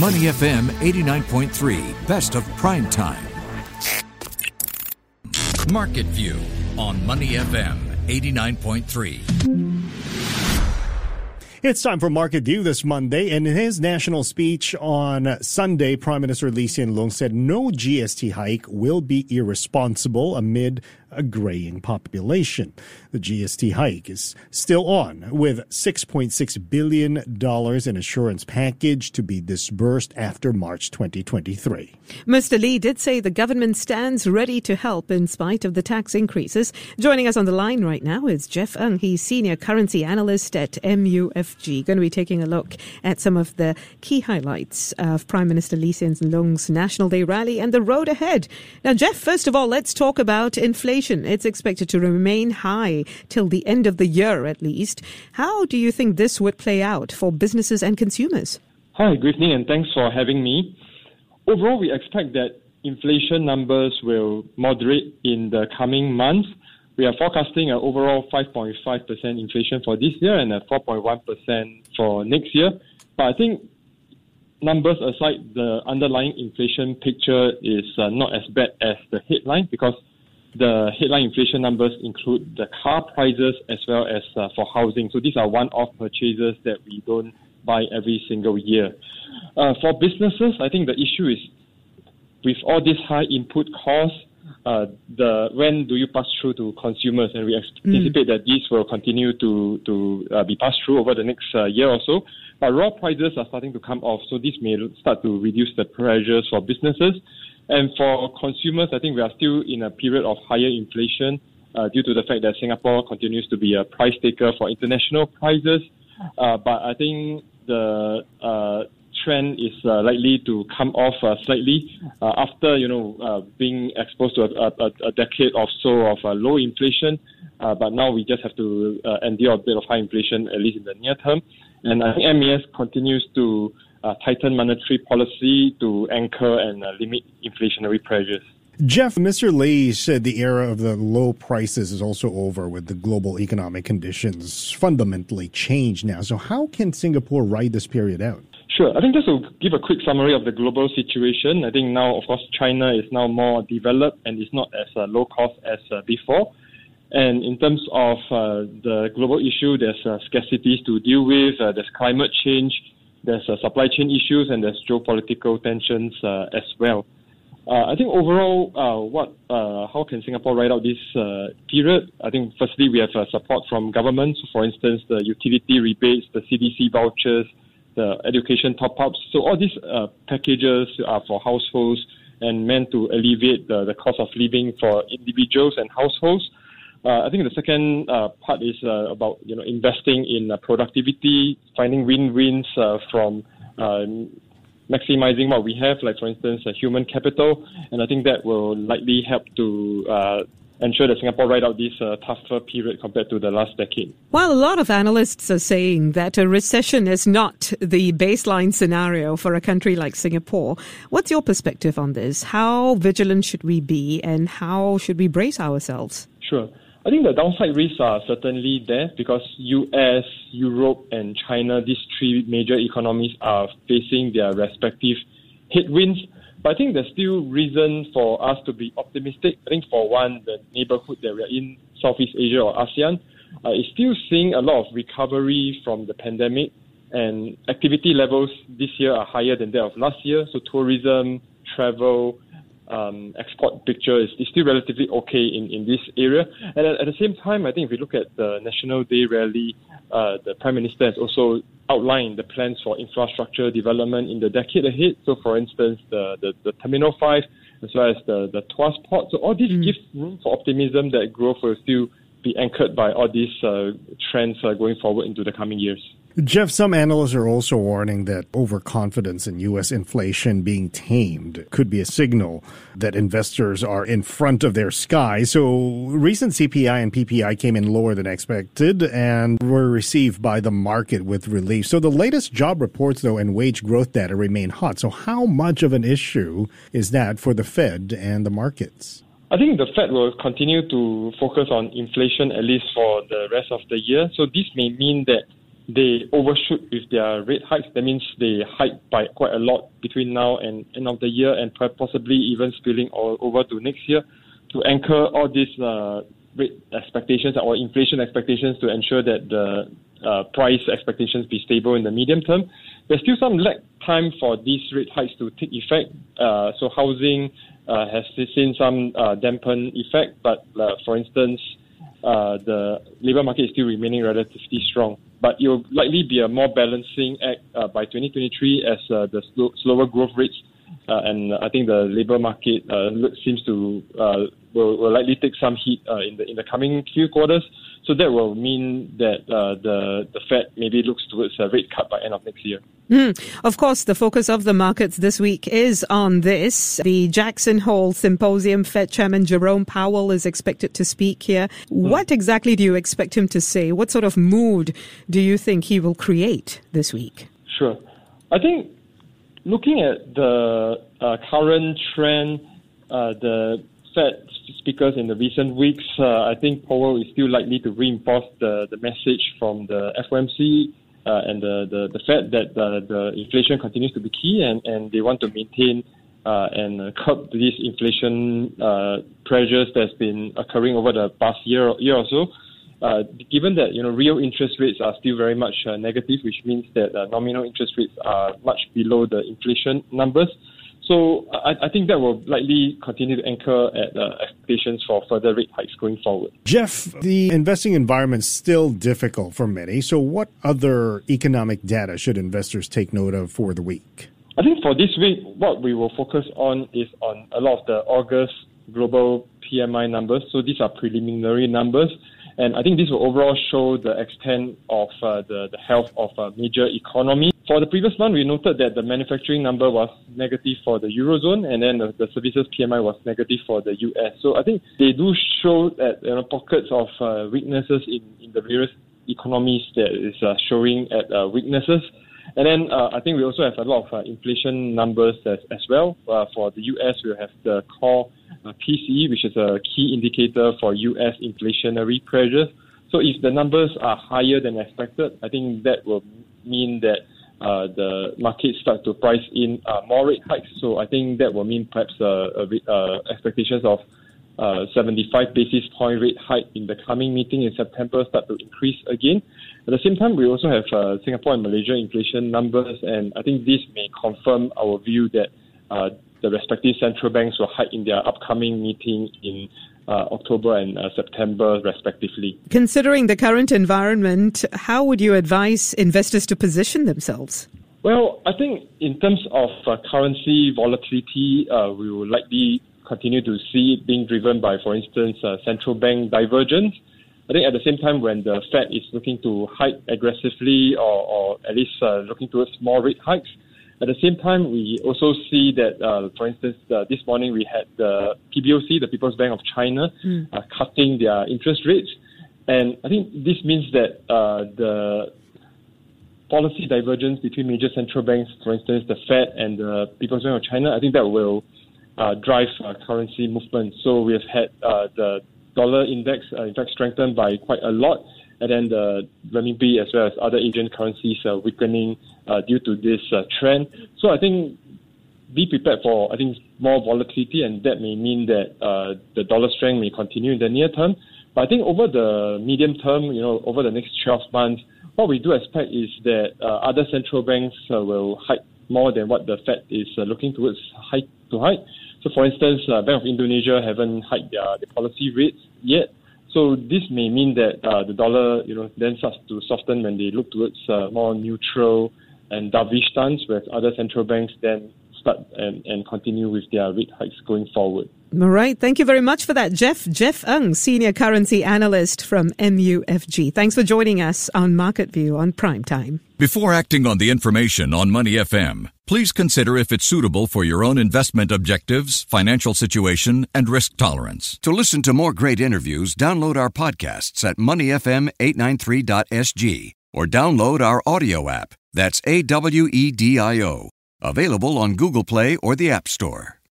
Money FM 89.3, best of prime time. Market View on Money FM 89.3. It's time for Market View this Monday. And in his national speech on Sunday, Prime Minister Lee Hsien Loong said no GST hike will be irresponsible amid a graying population. The GST hike is still on, with $6.6 billion in assurance package to be disbursed after March 2023. Mr. Lee did say the government stands ready to help in spite of the tax increases. Joining us on the line right now is Jeff Ng. He's senior currency analyst at MUFG. Going to be taking a look at some of the key highlights of Prime Minister Lee Hsien Loong's National Day rally and the road ahead. Now, Jeff, first of all, let's talk about inflation inflation. It's expected to remain high till the end of the year at least. How do you think this would play out for businesses and consumers? Hi, good evening, and thanks for having me. Overall, we expect that inflation numbers will moderate in the coming months. We are forecasting an overall 5.5% inflation for this year and a 4.1% for next year. But I think numbers aside, the underlying inflation picture is uh, not as bad as the headline because the headline inflation numbers include the car prices as well as uh, for housing. So these are one-off purchases that we don't buy every single year. Uh, for businesses, I think the issue is with all these high input costs, uh, the when do you pass through to consumers? And we anticipate mm. that these will continue to to uh, be passed through over the next uh, year or so. But raw prices are starting to come off, so this may start to reduce the pressures for businesses. And for consumers, I think we are still in a period of higher inflation uh, due to the fact that Singapore continues to be a price taker for international prices. Uh, but I think the uh, trend is uh, likely to come off uh, slightly uh, after you know being exposed to a, a, a, decade or so of low inflation. but now we just have to endure a bit of high inflation at least in the near term. And I think MAS continues to uh, tighten monetary policy to anchor and uh, limit inflationary pressures. Jeff, Mr. Lee said the era of the low prices is also over with the global economic conditions fundamentally changed now. So, how can Singapore ride this period out? Sure. I think just to give a quick summary of the global situation, I think now, of course, China is now more developed and is not as uh, low cost as uh, before. And in terms of uh, the global issue, there's uh, scarcities to deal with, uh, there's climate change, there's uh, supply chain issues and there's geopolitical tensions uh, as well. Uh, I think overall, uh, what uh, how can Singapore ride out this uh, period? I think firstly we have support from governments. For instance, the utility rebates, the CDC vouchers, the education top-ups. So all these packages are for households and meant to alleviate the, the cost of living for individuals and households. Uh, I think the second uh, part is uh, about you know investing in uh, productivity, finding win-wins uh, from um, maximizing what we have, like for instance, human capital, and I think that will likely help to uh, ensure that Singapore ride out this uh, tougher period compared to the last decade. While a lot of analysts are saying that a recession is not the baseline scenario for a country like Singapore, what's your perspective on this? How vigilant should we be and how should we brace ourselves? Sure. I think the downside risks are certainly there because US, Europe, and China, these three major economies, are facing their respective headwinds. But I think there's still reason for us to be optimistic. I think for one, the neighborhood that we're in, Southeast Asia or ASEAN, uh, is still seeing a lot of recovery from the pandemic, and activity levels this year are higher than that of last year. So tourism, travel, um, export picture is, is still relatively okay in, in this area. And at, at, the same time, I think if we look at the National Day rally, uh, the Prime Minister has also outlined the plans for infrastructure development in the decade ahead. So, for instance, the, the, the Terminal 5 as well as the, the Tuas Port. So, all this mm. gives room for optimism that growth will still be anchored by all these uh, trends uh, going forward into the coming years. Jeff, some analysts are also warning that overconfidence in U.S. inflation being tamed could be a signal that investors are in front of their sky. So recent CPI and PPI came in lower than expected and were received by the market with relief. So the latest job reports, though, and wage growth data remain hot. So how much of an issue is that for the Fed and the markets? I think the Fed will continue to focus on inflation at least for the rest of the year. So this may mean that they overshoot with their rate hikes. That means they hike by quite a lot between now and end of the year, and possibly even spilling all over to next year to anchor all these uh, rate expectations or inflation expectations to ensure that the uh, price expectations be stable in the medium term. There's still some lag time for these rate hikes to take effect. Uh, so housing uh, has seen some uh, dampen effect, but uh, for instance, the labor market is still remaining relatively strong. But it will likely be a more balancing act uh, by 2023 as uh, the slow, slower growth rates uh, and I think the labor market uh, seems to uh, will, will likely take some heat uh, in the in the coming few quarters. So that will mean that uh, the the Fed maybe looks towards a rate cut by end of next year. Mm. Of course, the focus of the markets this week is on this. The Jackson Hole Symposium, Fed Chairman Jerome Powell is expected to speak here. Mm. What exactly do you expect him to say? What sort of mood do you think he will create this week? Sure. I think looking at the uh, current trend, uh, the Fed speakers in the recent weeks, uh, I think Powell is still likely to reinforce the, the message from the FOMC uh, and the, the, the Fed that the inflation continues to be key and, and they want to maintain uh, and curb these inflation uh, pressures that's been occurring over the past year, year or so. Uh, given that you know real interest rates are still very much uh, negative, which means that uh, nominal interest rates are much below the inflation numbers. So I, I, think that will likely continue to anchor at uh, expectations for further rate hikes going forward. Jeff, the investing environment is still difficult for many. So what other economic data should investors take note of for the week? I think for this week, what we will focus on is on a lot of the August global PMI numbers. So these are preliminary numbers. And I think this will overall show the extent of uh, the, the health of a major economy. For the previous month, we noted that the manufacturing number was negative for the Eurozone, and then the, the services PMI was negative for the US. So I think they do show that you know, pockets of uh, weaknesses in, in the various economies that is uh, showing at uh, weaknesses. And then uh, I think we also have a lot of uh, inflation numbers as, as well. Uh, for the US, we have the core uh, PCE, which is a key indicator for US inflationary pressures. So if the numbers are higher than expected, I think that will mean that uh, the market start to price in uh, more rate hikes. So I think that will mean perhaps expectations of uh, 75 basis point rate hike in the coming meeting in September start to increase again. At the same time, we also have uh, Singapore and Malaysia inflation numbers, and I think this may confirm our view that uh, the respective central banks will hike in their upcoming meeting in uh, October and uh, September, respectively. Considering the current environment, how would you advise investors to position themselves? Well, I think in terms of uh, currency volatility, uh, we will likely continue to see it being driven by, for instance, uh, central bank divergence. I think at the same time, when the Fed is looking to hike aggressively or, or at least uh, looking towards more rate hikes, at the same time, we also see that, uh, for instance, uh, this morning we had the PBOC, the People's Bank of China, mm. uh, cutting their interest rates. And I think this means that uh, the policy divergence between major central banks, for instance, the Fed and the People's Bank of China, I think that will uh, drive uh, currency movement. So we have had uh, the dollar index, uh, in fact, strengthened by quite a lot, and then the renminbi as well as other Asian currencies uh, weakening uh, due to this uh, trend. So I think be prepared for I think more volatility, and that may mean that uh, the dollar strength may continue in the near term. But I think over the medium term, you know, over the next 12 months, what we do expect is that uh, other central banks uh, will hike more than what the Fed is uh, looking towards hike to hike. So, for instance, uh, Bank of Indonesia haven't hiked their, their policy rates yet. So this may mean that uh, the dollar, you know, then starts to soften when they look towards uh, more neutral and dovish stance, whereas other central banks then start and, and continue with their rate hikes going forward. All right. Thank you very much for that, Jeff. Jeff Ng, Senior Currency Analyst from MUFG. Thanks for joining us on Market View on Prime Time. Before acting on the information on Money FM, please consider if it's suitable for your own investment objectives, financial situation, and risk tolerance. To listen to more great interviews, download our podcasts at moneyfm893.sg or download our AWEDIO app. That's A W E D I O. Available on Google Play or the App Store.